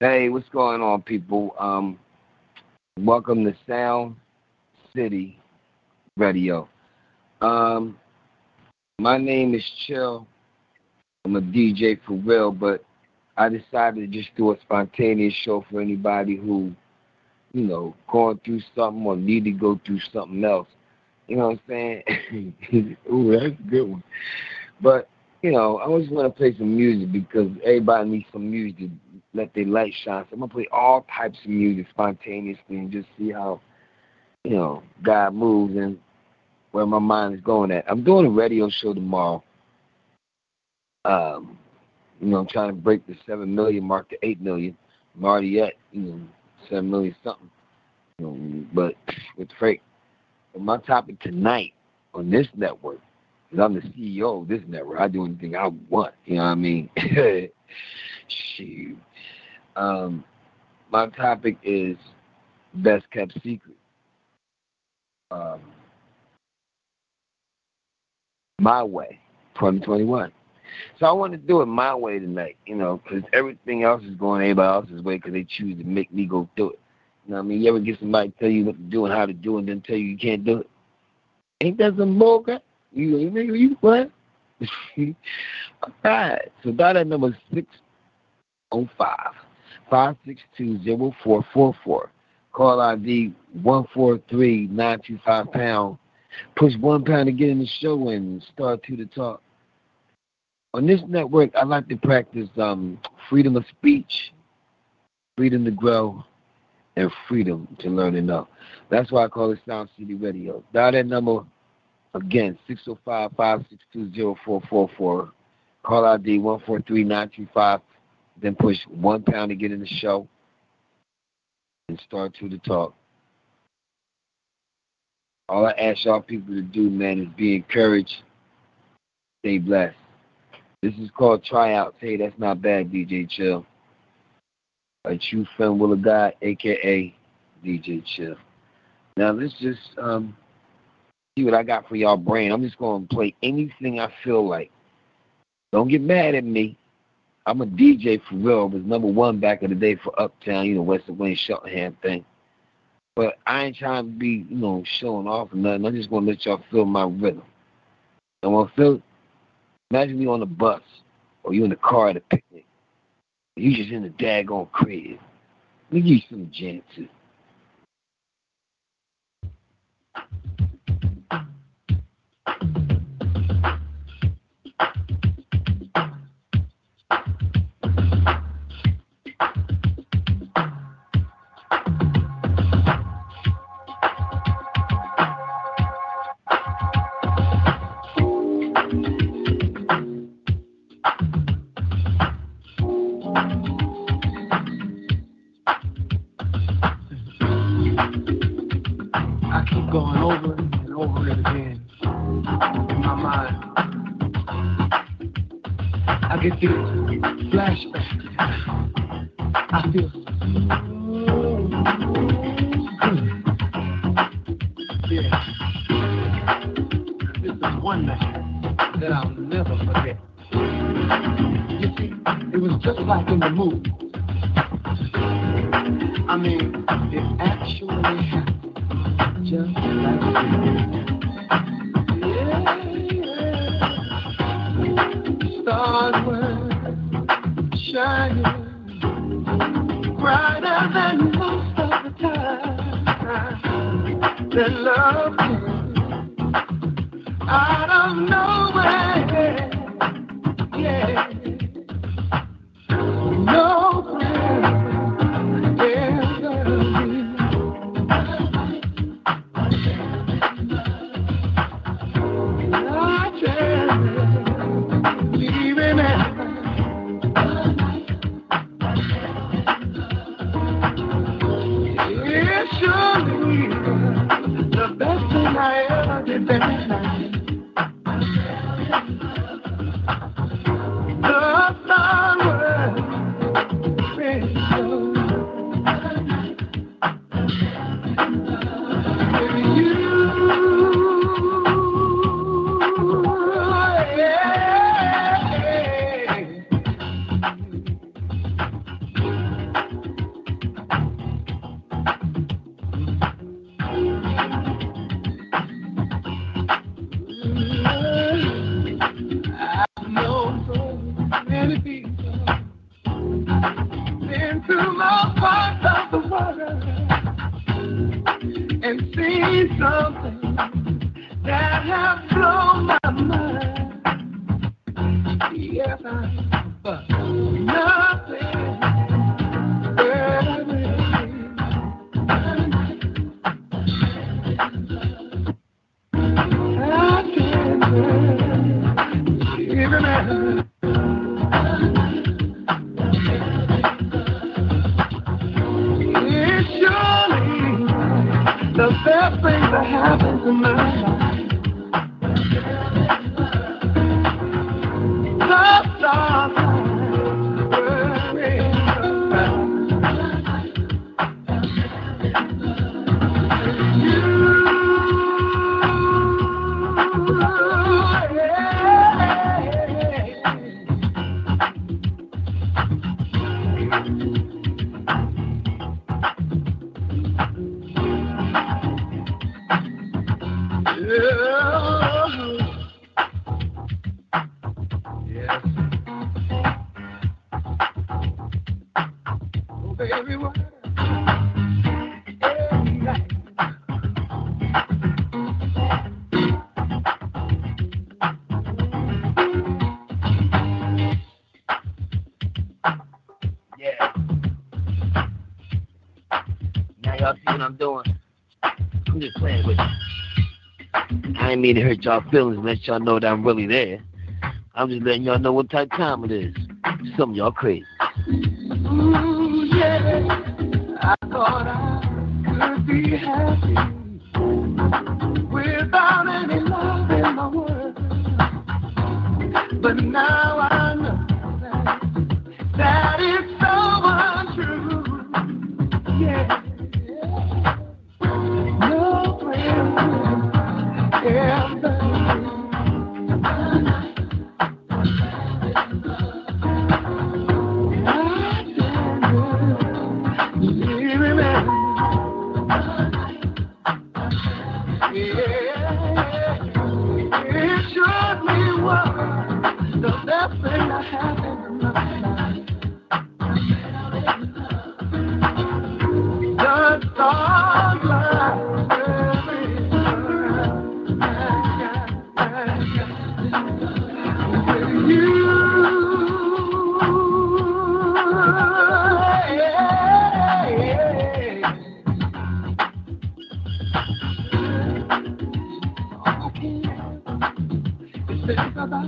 Hey, what's going on, people? Um, welcome to Sound City Radio. Um, my name is Chill. I'm a DJ for real, but I decided to just do a spontaneous show for anybody who, you know, going through something or need to go through something else. You know what I'm saying? Ooh, that's a good one. But, you know, I just want to play some music because everybody needs some music let their light shine. So I'm to play all types of music spontaneously and just see how, you know, God moves and where my mind is going at. I'm doing a radio show tomorrow. Um, you know, I'm trying to break the seven million mark to eight million. I'm already at, you know, seven million something. You know, but with freight. But my topic tonight on this network, because I'm the CEO of this network, I do anything I want. You know what I mean? Shoot. Um, my topic is best kept secret. Um, my way, 2021. So I want to do it my way tonight, you know, because everything else is going everybody else's way because they choose to make me go do it. You know what I mean? You ever get somebody tell you what to do and how to do and then tell you you can't do it? Ain't that some bullcrap? You, you, you what? All right. So dial that number 605 562 0444. Call ID 143925 pound. Push one pound to get in the show and start two to talk. On this network, I like to practice um, freedom of speech, freedom to grow, and freedom to learn and know. That's why I call it Sound City Radio. Dial that number again, 605-562-0444. Call ID 143925. Then push one pound to get in the show and start to talk. All I ask y'all people to do, man, is be encouraged, stay blessed. This is called Tryouts. Hey, that's not bad, DJ Chill. A true friend, Will of God, aka DJ Chill. Now let's just um, see what I got for y'all brain. I'm just gonna play anything I feel like. Don't get mad at me. I'm a DJ for real. I was number one back in the day for Uptown, you know, Western Wayne Cheltenham thing. But I ain't trying to be, you know, showing off or nothing. I'm just gonna let y'all feel my rhythm. I want to feel imagine you on the bus or you in the car at a picnic. You just in the daggone crib. Let me give you some jam. I get these flashbacks. I feel. Yeah. This is one night that I'll never forget. You see, it was just like in the movie. I mean, it actually happened just like. Brighter than most of the time. Then love came out of nowhere. best night. Happens in my Yes. mean to hurt y'all feelings, let y'all know that I'm really there. I'm just letting y'all know what type of time it is. Some of y'all crazy. Ooh, yeah. I thought I could be happy without any love in my world. But now I All I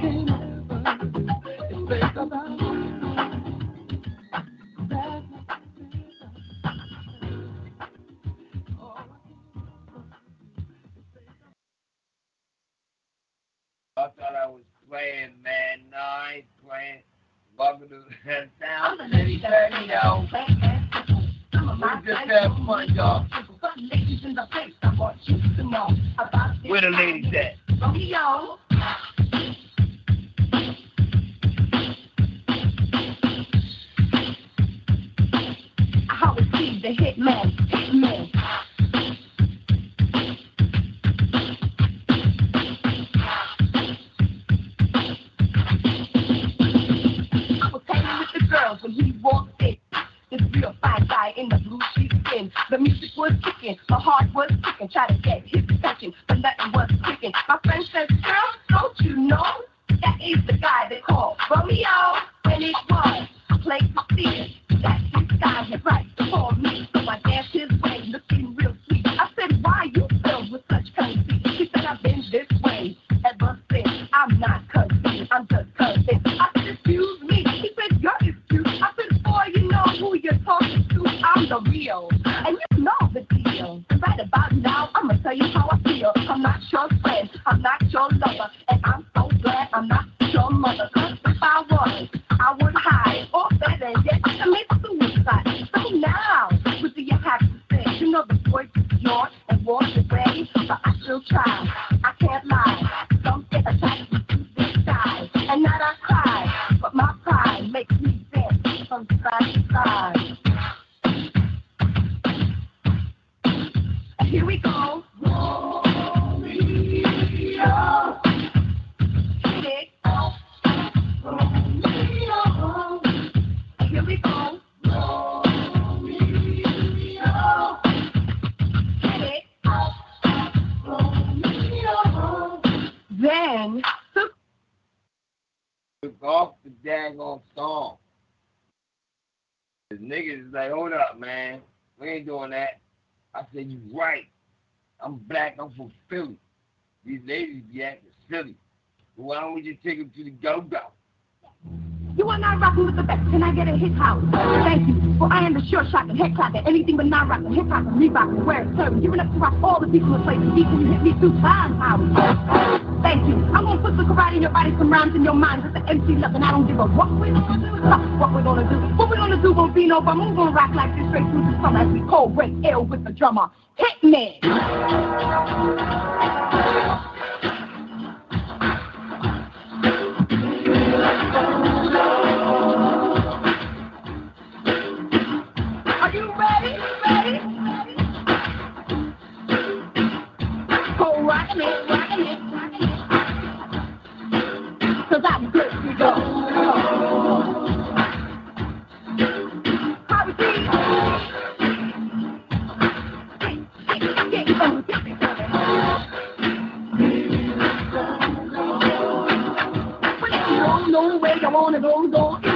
can can is think about the hitman? Real, and you know the deal. Right about now, I'ma tell you how I feel. I'm not your friend, I'm not your lover, and I'm so glad I'm not your mother. 'Cause if I was, I would hide or better yet, commit suicide. So now, what do you have to say? You know the boy just yawned and walked away, but I still try. I can't lie. don't. The niggas is like, hold up, man. We ain't doing that. I said, you right. I'm black. I'm from Philly. These ladies be acting silly. Why don't we just take them to the go-go? You are not rocking with the best. Can I get a hip house? Thank you. For I am the sure shot and head clapper. Anything but non rocking, hip hop and Reebok and where it's serving. Giving up to rock all the people in place. When you hit me through time hours. Thank you. I'm gonna put the karate in your body, some rhymes in your mind. With the MC and I don't give a what we're gonna do. What we're gonna do. What we're gonna do won't be no bum. I'm gonna rock like this straight through the summer as we cold break ill with the drummer. Hit me. Know where you wanna go,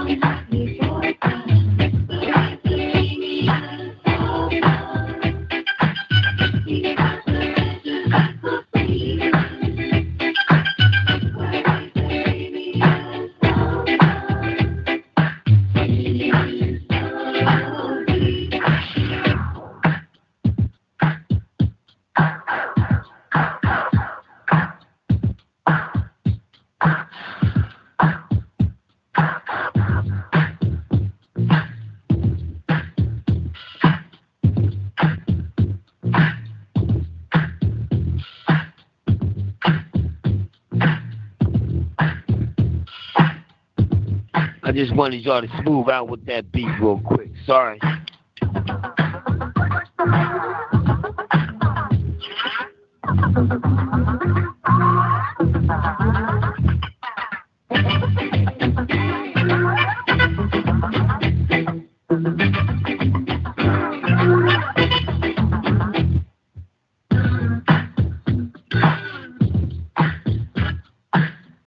All about me, boy. I just wanted y'all to smooth out with that beat real quick. Sorry.